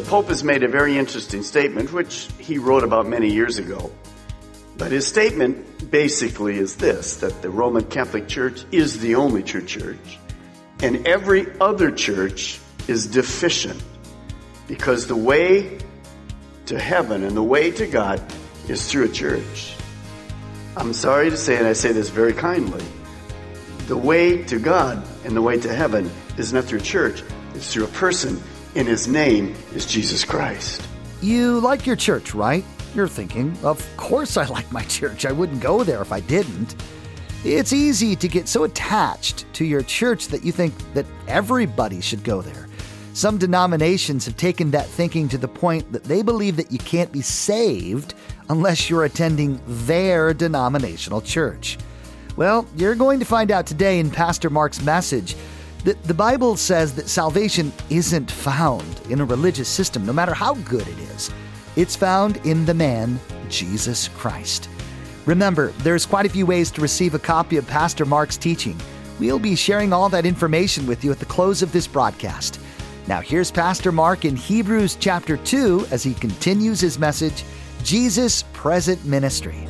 The Pope has made a very interesting statement, which he wrote about many years ago. But his statement basically is this that the Roman Catholic Church is the only true church, and every other church is deficient because the way to heaven and the way to God is through a church. I'm sorry to say, and I say this very kindly, the way to God and the way to heaven is not through a church, it's through a person, and his name is Jesus Christ. You like your church, right? You're thinking, of course I like my church. I wouldn't go there if I didn't. It's easy to get so attached to your church that you think that everybody should go there. Some denominations have taken that thinking to the point that they believe that you can't be saved unless you're attending their denominational church. Well, you're going to find out today in Pastor Mark's message that the Bible says that salvation isn't found in a religious system, no matter how good it is. It's found in the man, Jesus Christ. Remember, there's quite a few ways to receive a copy of Pastor Mark's teaching. We'll be sharing all that information with you at the close of this broadcast. Now, here's Pastor Mark in Hebrews chapter 2 as he continues his message Jesus Present Ministry.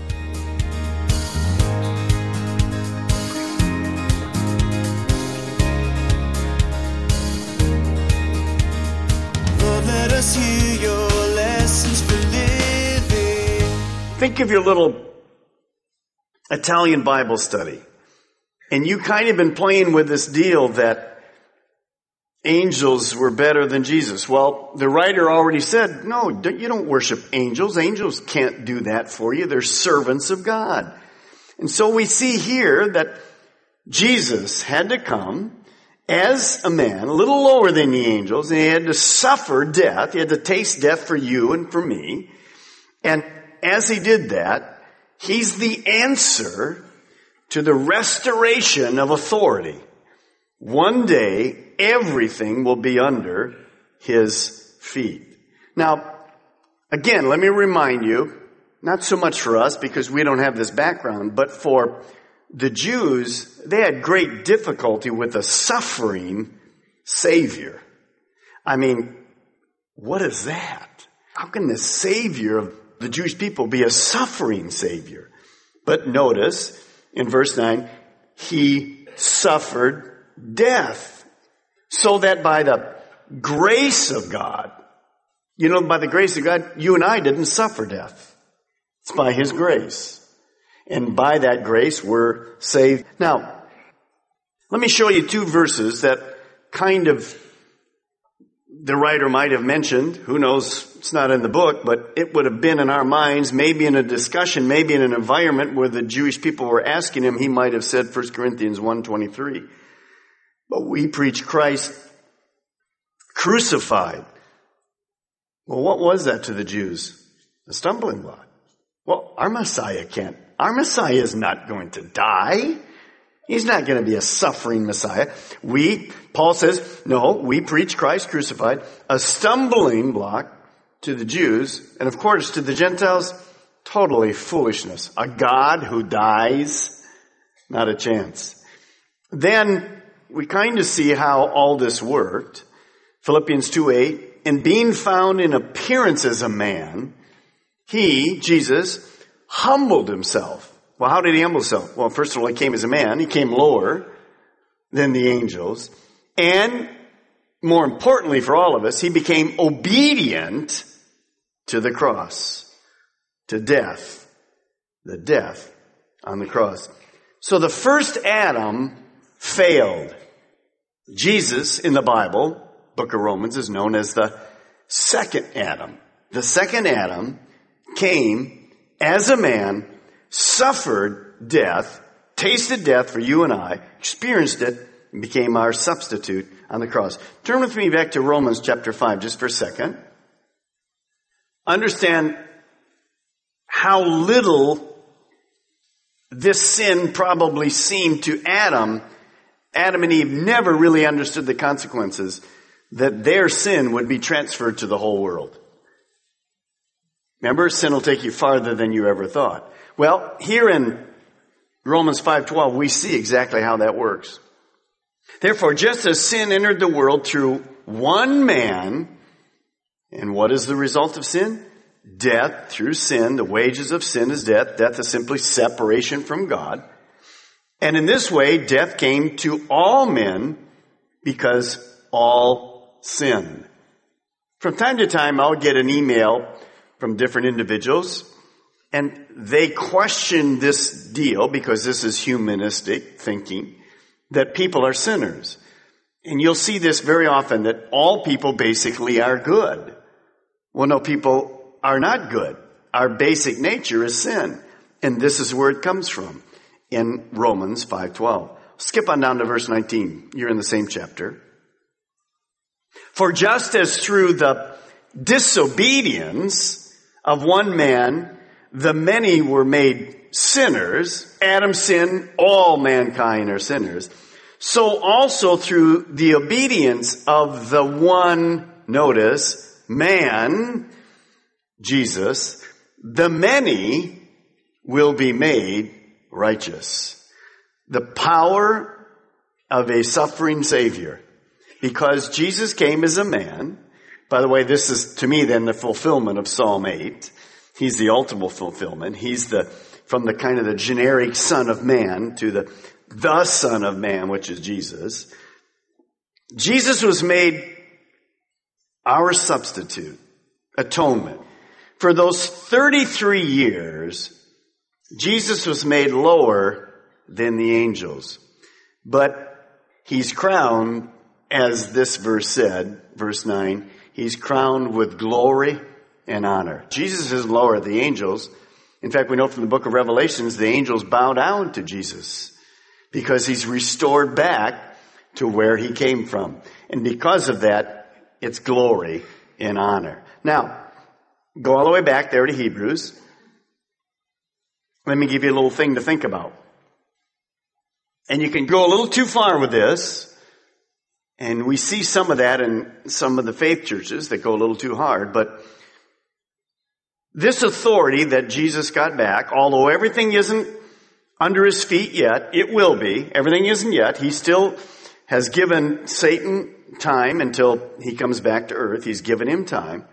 Think of your little Italian Bible study. And you kind of been playing with this deal that angels were better than Jesus. Well, the writer already said, no, you don't worship angels. Angels can't do that for you. They're servants of God. And so we see here that Jesus had to come as a man, a little lower than the angels, and he had to suffer death. He had to taste death for you and for me. And as he did that, he's the answer to the restoration of authority. One day, everything will be under his feet. Now, again, let me remind you, not so much for us because we don't have this background, but for the Jews, they had great difficulty with a suffering Savior. I mean, what is that? How can the Savior of the Jewish people be a suffering Savior? But notice in verse 9, He suffered death so that by the grace of God, you know, by the grace of God, you and I didn't suffer death. It's by His grace. And by that grace, we're saved. Now, let me show you two verses that kind of the writer might have mentioned. Who knows? It's not in the book, but it would have been in our minds, maybe in a discussion, maybe in an environment where the Jewish people were asking him, he might have said 1 Corinthians 1.23. But we preach Christ crucified. Well, what was that to the Jews? A stumbling block. Well, our Messiah can't. Our Messiah is not going to die. He's not going to be a suffering Messiah. We, Paul says, no, we preach Christ crucified, a stumbling block to the Jews, and of course to the Gentiles, totally foolishness. A God who dies, not a chance. Then we kind of see how all this worked. Philippians 2 8, and being found in appearance as a man, he, Jesus, humbled himself. Well, how did he humble himself? Well, first of all, he came as a man. He came lower than the angels. And more importantly for all of us, he became obedient to the cross, to death, the death on the cross. So the first Adam failed. Jesus in the Bible, book of Romans, is known as the second Adam. The second Adam came as a man, suffered death, tasted death for you and I, experienced it, and became our substitute on the cross. Turn with me back to Romans chapter 5 just for a second. Understand how little this sin probably seemed to Adam. Adam and Eve never really understood the consequences that their sin would be transferred to the whole world. Remember, sin will take you farther than you ever thought. Well, here in Romans 5:12 we see exactly how that works. Therefore, just as sin entered the world through one man, and what is the result of sin? Death through sin. The wages of sin is death. Death is simply separation from God. And in this way, death came to all men because all sinned. From time to time, I'll get an email from different individuals and they question this deal because this is humanistic thinking that people are sinners. And you'll see this very often that all people basically are good. Well, no, people are not good. Our basic nature is sin. And this is where it comes from in Romans 5:12. Skip on down to verse 19. You're in the same chapter. For just as through the disobedience of one man the many were made sinners, Adam sinned, all mankind are sinners. So also through the obedience of the one, notice, man, Jesus, the many will be made righteous. The power of a suffering Savior. Because Jesus came as a man. By the way, this is to me then the fulfillment of Psalm 8. He's the ultimate fulfillment. He's the, from the kind of the generic son of man to the, the son of man, which is Jesus. Jesus was made our substitute, atonement. For those 33 years, Jesus was made lower than the angels. But he's crowned, as this verse said, verse 9, he's crowned with glory and honor. Jesus is lower than the angels. In fact, we know from the book of Revelations, the angels bow down to Jesus because he's restored back to where he came from. And because of that, it's glory and honor. Now, go all the way back there to Hebrews. Let me give you a little thing to think about. And you can go a little too far with this. And we see some of that in some of the faith churches that go a little too hard. But this authority that Jesus got back, although everything isn't under his feet yet, it will be. Everything isn't yet. He still has given Satan time until he comes back to earth. He's given him time.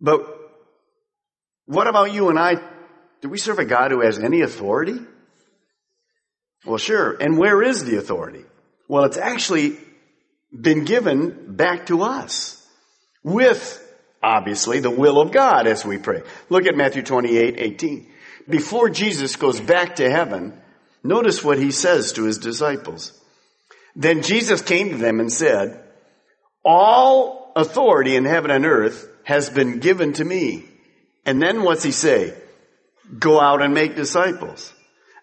But what about you and I? Do we serve a God who has any authority? Well, sure. And where is the authority? Well, it's actually been given back to us with obviously the will of God as we pray. Look at Matthew 28, 18. Before Jesus goes back to heaven, notice what he says to his disciples. Then Jesus came to them and said, all authority in heaven and earth has been given to me. And then what's he say? Go out and make disciples.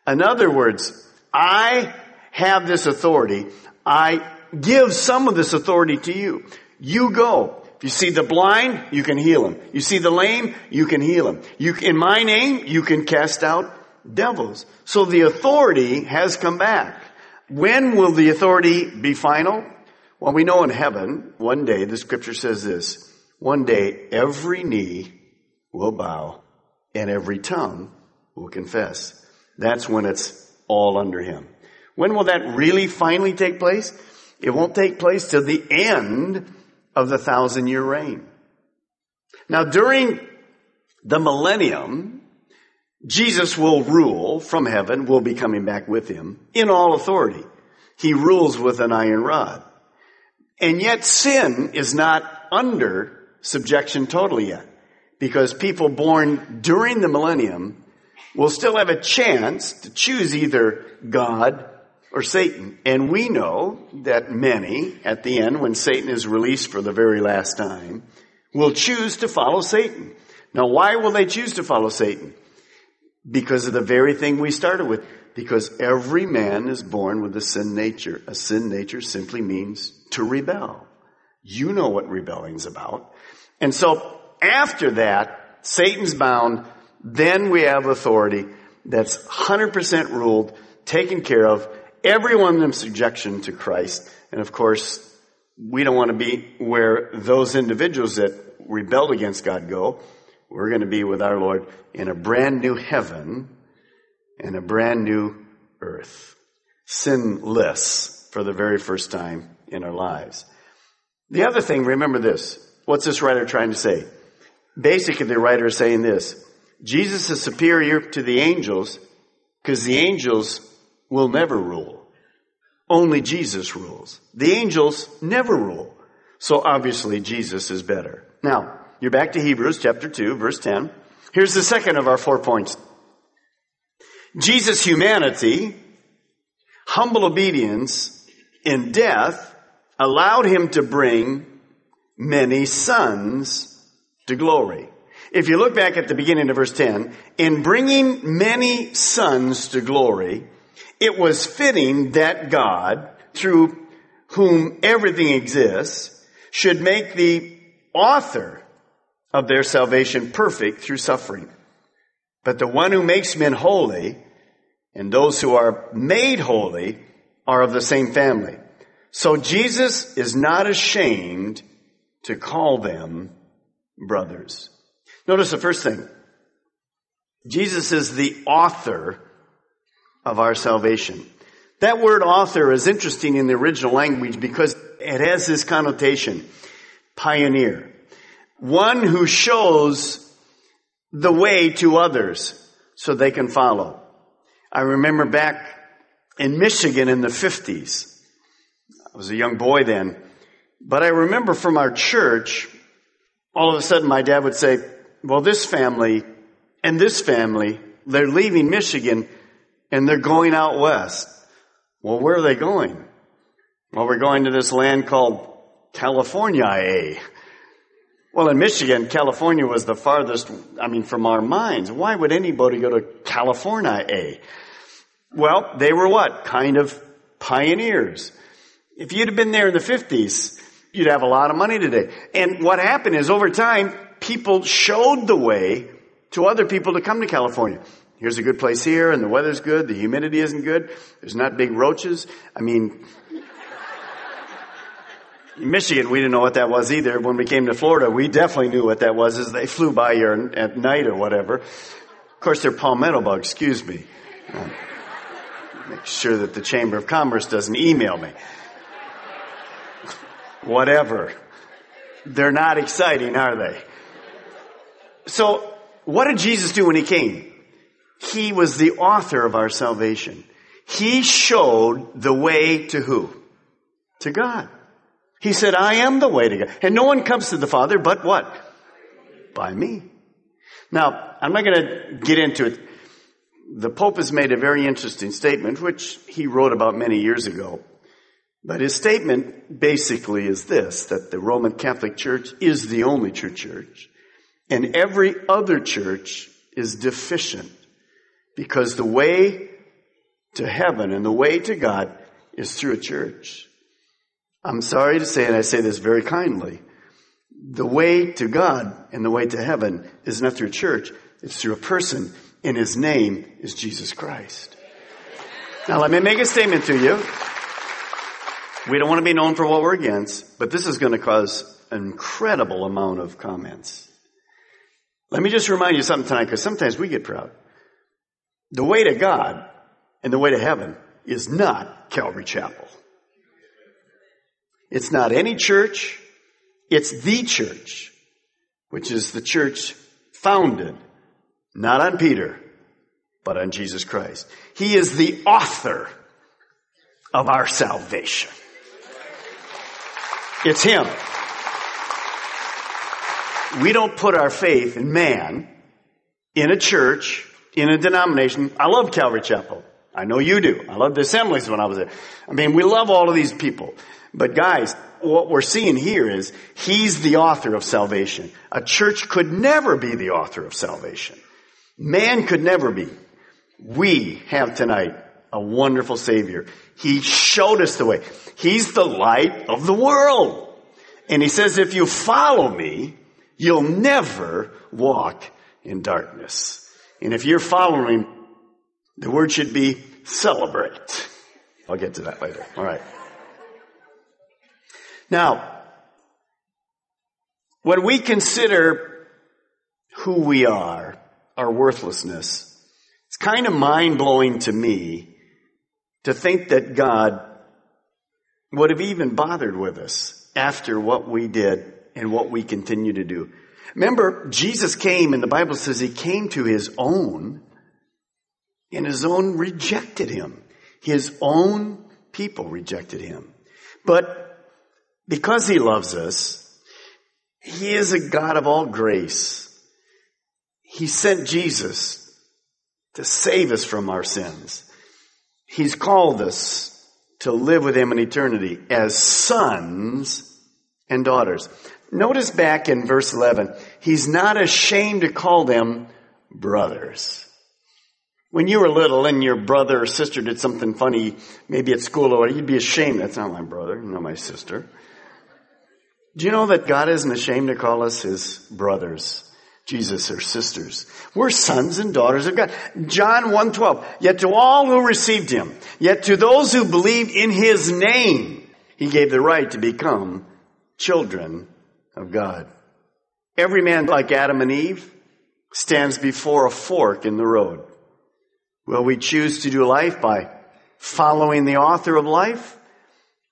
In other words, I have this authority. I give some of this authority to you. You go. If you see the blind, you can heal them. You see the lame, you can heal them. You, in my name, you can cast out devils. So the authority has come back. When will the authority be final? Well, we know in heaven, one day, the scripture says this, one day every knee will bow and every tongue will confess. That's when it's all under him. When will that really finally take place? It won't take place till the end of the thousand year reign. Now during the millennium, Jesus will rule from heaven, will be coming back with him in all authority. He rules with an iron rod. And yet sin is not under subjection totally yet. Because people born during the millennium will still have a chance to choose either God or Satan. And we know that many, at the end, when Satan is released for the very last time, will choose to follow Satan. Now, why will they choose to follow Satan? Because of the very thing we started with. Because every man is born with a sin nature. A sin nature simply means to rebel. You know what rebelling's about. And so after that, Satan's bound, then we have authority that's 100% ruled, taken care of, everyone in subjection to Christ. And of course, we don't want to be where those individuals that rebelled against God go. We're going to be with our Lord in a brand new heaven and a brand new earth. Sinless for the very first time in our lives. The other thing, remember this. What's this writer trying to say? Basically, the writer is saying this. Jesus is superior to the angels because the angels will never rule. Only Jesus rules. The angels never rule. So obviously Jesus is better. Now, you're back to Hebrews chapter 2, verse 10. Here's the second of our four points. Jesus' humanity, humble obedience in death allowed him to bring many sons to glory. If you look back at the beginning of verse 10, in bringing many sons to glory, it was fitting that God, through whom everything exists, should make the author of their salvation perfect through suffering. But the one who makes men holy and those who are made holy are of the same family. So Jesus is not ashamed to call them brothers. Notice the first thing. Jesus is the author of our salvation. That word author is interesting in the original language because it has this connotation. Pioneer. One who shows the way to others so they can follow. I remember back in Michigan in the 50s. I was a young boy then. But I remember from our church, all of a sudden my dad would say, well, this family and this family, they're leaving Michigan and they're going out west. Well, where are they going? Well, we're going to this land called California, A. Well, in Michigan, California was the farthest, I mean, from our minds. Why would anybody go to California, A? Well, they were what? Kind of pioneers. If you'd have been there in the 50s, you'd have a lot of money today. And what happened is over time, people showed the way to other people to come to California. Here's a good place here, and the weather's good, the humidity isn't good, there's not big roaches. I mean, in Michigan, we didn't know what that was either. When we came to Florida, we definitely knew what that was as they flew by here at night or whatever. Of course, they're palmetto bugs, excuse me. Uh, make sure that the Chamber of Commerce doesn't email me. Whatever. They're not exciting, are they? So, what did Jesus do when he came? He was the author of our salvation. He showed the way to who? To God. He said, I am the way to God. And no one comes to the Father but what? By me. Now, I'm not going to get into it. The Pope has made a very interesting statement, which he wrote about many years ago. But his statement basically is this, that the Roman Catholic Church is the only true church, and every other church is deficient because the way to heaven and the way to God is through a church. I'm sorry to say, and I say this very kindly, the way to God and the way to heaven is not through a church, it's through a person, and his name is Jesus Christ. Now let me make a statement to you. We don't want to be known for what we're against, but this is going to cause an incredible amount of comments. Let me just remind you something tonight, because sometimes we get proud. The way to God and the way to heaven is not Calvary Chapel. It's not any church. It's the church, which is the church founded not on Peter, but on Jesus Christ. He is the author of our salvation. It's Him. We don't put our faith in man, in a church, in a denomination. I love Calvary Chapel. I know you do. I love the assemblies when I was there. I mean, we love all of these people. But guys, what we're seeing here is he's the author of salvation. A church could never be the author of salvation. Man could never be. We have tonight a wonderful Savior. He showed us the way. He's the light of the world. And he says, if you follow me, you'll never walk in darkness. And if you're following, the word should be celebrate. I'll get to that later. All right. Now, when we consider who we are, our worthlessness, it's kind of mind blowing to me to think that God would have even bothered with us after what we did and what we continue to do. Remember, Jesus came and the Bible says he came to his own and his own rejected him. His own people rejected him. But because he loves us, he is a God of all grace. He sent Jesus to save us from our sins. He's called us to live with him in eternity as sons and daughters. Notice back in verse 11, he's not ashamed to call them brothers. When you were little and your brother or sister did something funny, maybe at school or you'd be ashamed. That's not my brother, not my sister. Do you know that God isn't ashamed to call us his brothers? Jesus or sisters. We're sons and daughters of God. John 1:12. Yet to all who received him, yet to those who believed in his name, he gave the right to become children of God. Every man like Adam and Eve stands before a fork in the road. Will we choose to do life by following the author of life?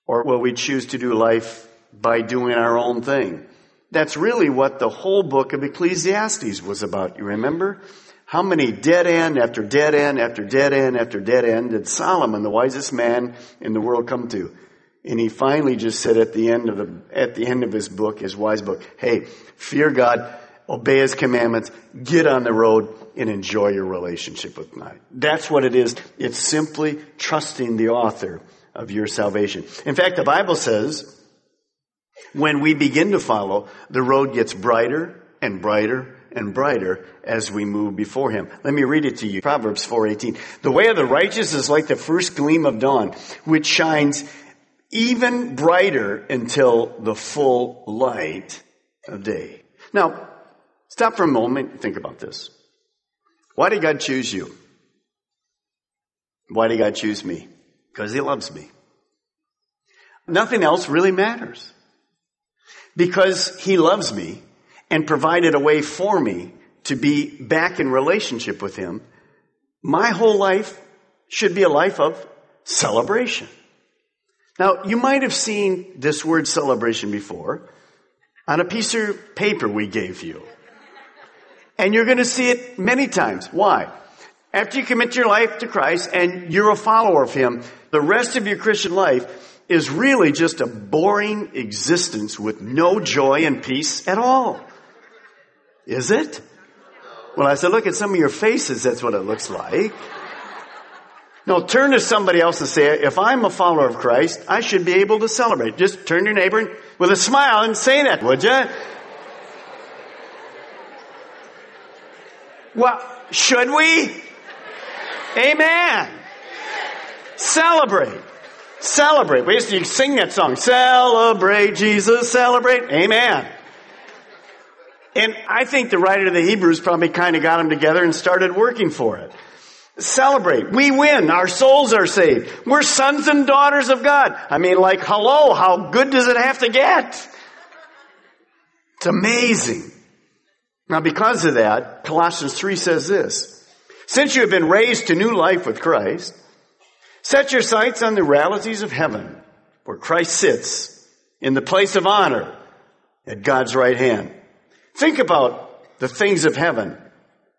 Or will we choose to do life by doing our own thing? That's really what the whole book of Ecclesiastes was about. You remember? How many dead end after dead end after dead end after dead end did Solomon, the wisest man in the world, come to? And he finally just said at the end of the, at the end of his book, his wise book, hey, fear God, obey his commandments, get on the road, and enjoy your relationship with God. That's what it is. It's simply trusting the author of your salvation. In fact, the Bible says, when we begin to follow, the road gets brighter and brighter and brighter as we move before him. Let me read it to you. Proverbs 4:18. The way of the righteous is like the first gleam of dawn, which shines even brighter until the full light of day. Now, stop for a moment and think about this. Why did God choose you? Why did God choose me? Because He loves me. Nothing else really matters. Because He loves me and provided a way for me to be back in relationship with Him, my whole life should be a life of celebration. Now, you might have seen this word celebration before on a piece of paper we gave you. And you're going to see it many times. Why? After you commit your life to Christ and you're a follower of Him, the rest of your Christian life is really just a boring existence with no joy and peace at all. Is it? Well, I said, look at some of your faces, that's what it looks like. No, turn to somebody else and say, if I'm a follower of Christ, I should be able to celebrate. Just turn to your neighbor with a smile and say that, would you? Well, should we? Amen. Celebrate. Celebrate. We used to sing that song. Celebrate, Jesus, celebrate. Amen. And I think the writer of the Hebrews probably kind of got them together and started working for it. Celebrate. We win. Our souls are saved. We're sons and daughters of God. I mean, like, hello, how good does it have to get? It's amazing. Now, because of that, Colossians 3 says this Since you have been raised to new life with Christ, set your sights on the realities of heaven, where Christ sits in the place of honor at God's right hand. Think about the things of heaven,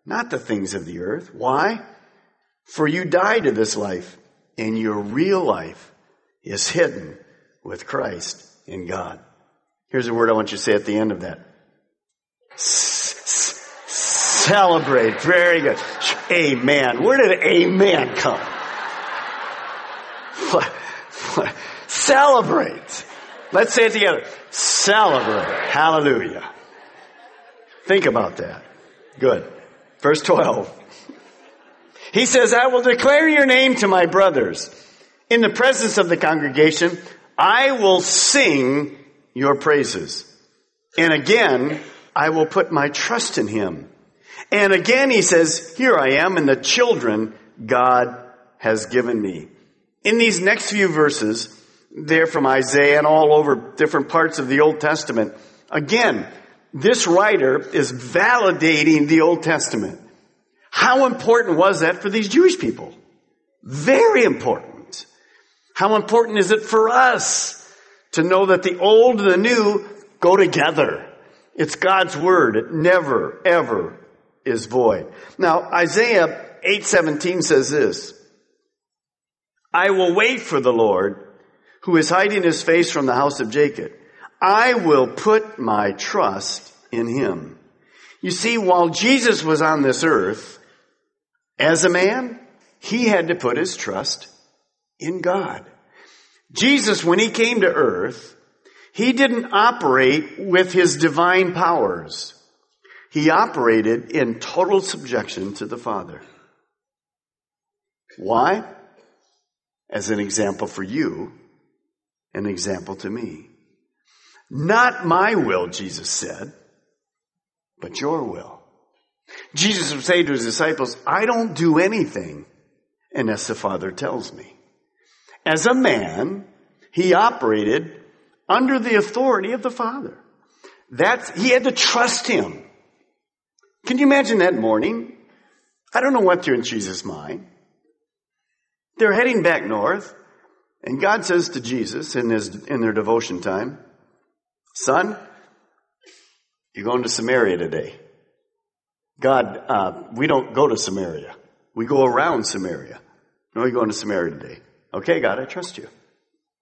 not the things of the earth. Why? For you die to this life, and your real life is hidden with Christ in God. Here's a word I want you to say at the end of that. Celebrate. Very good. Amen. Where did amen come? Celebrate. Let's say it together. Celebrate. Hallelujah. Think about that. Good. Verse 12. He says, I will declare your name to my brothers. In the presence of the congregation, I will sing your praises. And again, I will put my trust in him. And again, he says, here I am and the children God has given me. In these next few verses, they're from Isaiah and all over different parts of the Old Testament. Again, this writer is validating the Old Testament. How important was that for these Jewish people? Very important. How important is it for us to know that the old and the new go together? It's God's word. It never, ever is void. Now, Isaiah 8:17 says this, I will wait for the Lord who is hiding his face from the house of Jacob. I will put my trust in him. You see, while Jesus was on this earth, as a man, he had to put his trust in God. Jesus, when he came to earth, he didn't operate with his divine powers. He operated in total subjection to the Father. Why? As an example for you, an example to me. Not my will, Jesus said, but your will. Jesus would say to his disciples, I don't do anything unless the Father tells me. As a man, he operated under the authority of the Father. That's, he had to trust him. Can you imagine that morning? I don't know what through in Jesus' mind. They're heading back north, and God says to Jesus in his, in their devotion time, son, you're going to Samaria today. God, uh, we don't go to Samaria. We go around Samaria. No, you're going to Samaria today. Okay, God, I trust you.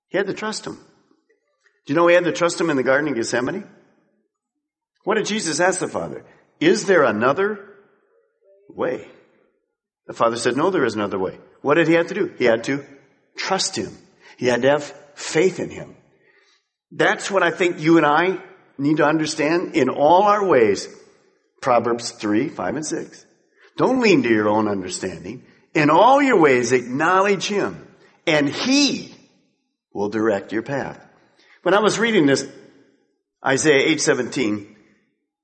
He had to trust him. Do you know he had to trust him in the Garden of Gethsemane? What did Jesus ask the Father? Is there another way? The Father said, No, there is another way. What did he have to do? He had to trust him. He had to have faith in him. That's what I think you and I need to understand in all our ways. Proverbs 3, 5, and 6. Don't lean to your own understanding. In all your ways, acknowledge him, and he will direct your path. When I was reading this, Isaiah 8:17,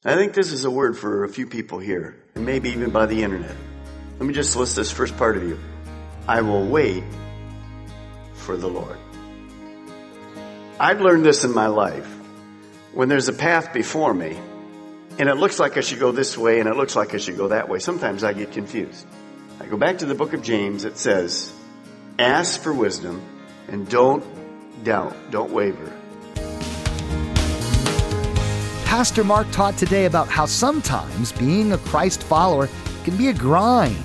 I think this is a word for a few people here, and maybe even by the internet. Let me just list this first part of you. I will wait for the Lord. I've learned this in my life. When there's a path before me, and it looks like I should go this way, and it looks like I should go that way, sometimes I get confused. I go back to the book of James, it says, Ask for wisdom, and don't doubt, don't waver. Pastor Mark taught today about how sometimes being a Christ follower can be a grind.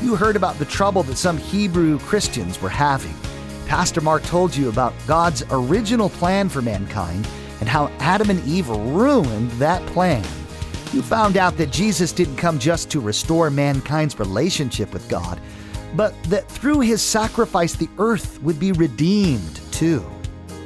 You heard about the trouble that some Hebrew Christians were having. Pastor Mark told you about God's original plan for mankind and how Adam and Eve ruined that plan. You found out that Jesus didn't come just to restore mankind's relationship with God, but that through his sacrifice the earth would be redeemed too.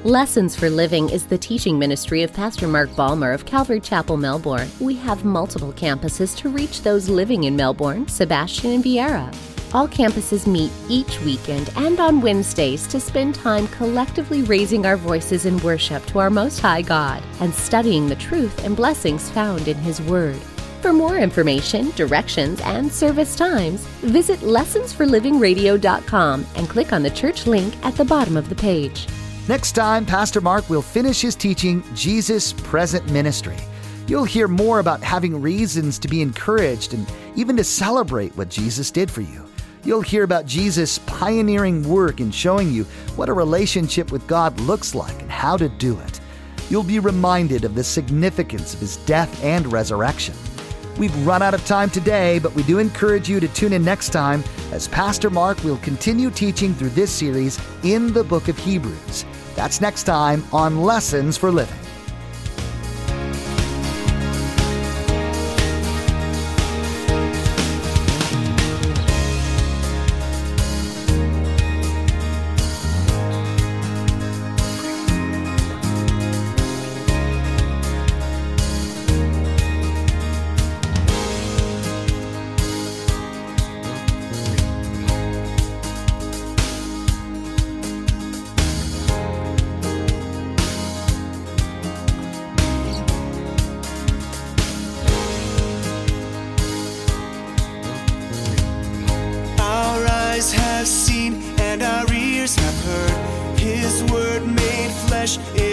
Lessons for Living is the teaching ministry of Pastor Mark Balmer of Calvary Chapel, Melbourne. We have multiple campuses to reach those living in Melbourne, Sebastian, and Viera. All campuses meet each weekend and on Wednesdays to spend time collectively raising our voices in worship to our Most High God and studying the truth and blessings found in His Word. For more information, directions, and service times, visit lessonsforlivingradio.com and click on the church link at the bottom of the page. Next time, Pastor Mark will finish his teaching, Jesus Present Ministry. You'll hear more about having reasons to be encouraged and even to celebrate what Jesus did for you. You'll hear about Jesus' pioneering work in showing you what a relationship with God looks like and how to do it. You'll be reminded of the significance of his death and resurrection. We've run out of time today, but we do encourage you to tune in next time as Pastor Mark will continue teaching through this series in the book of Hebrews. That's next time on Lessons for Living. A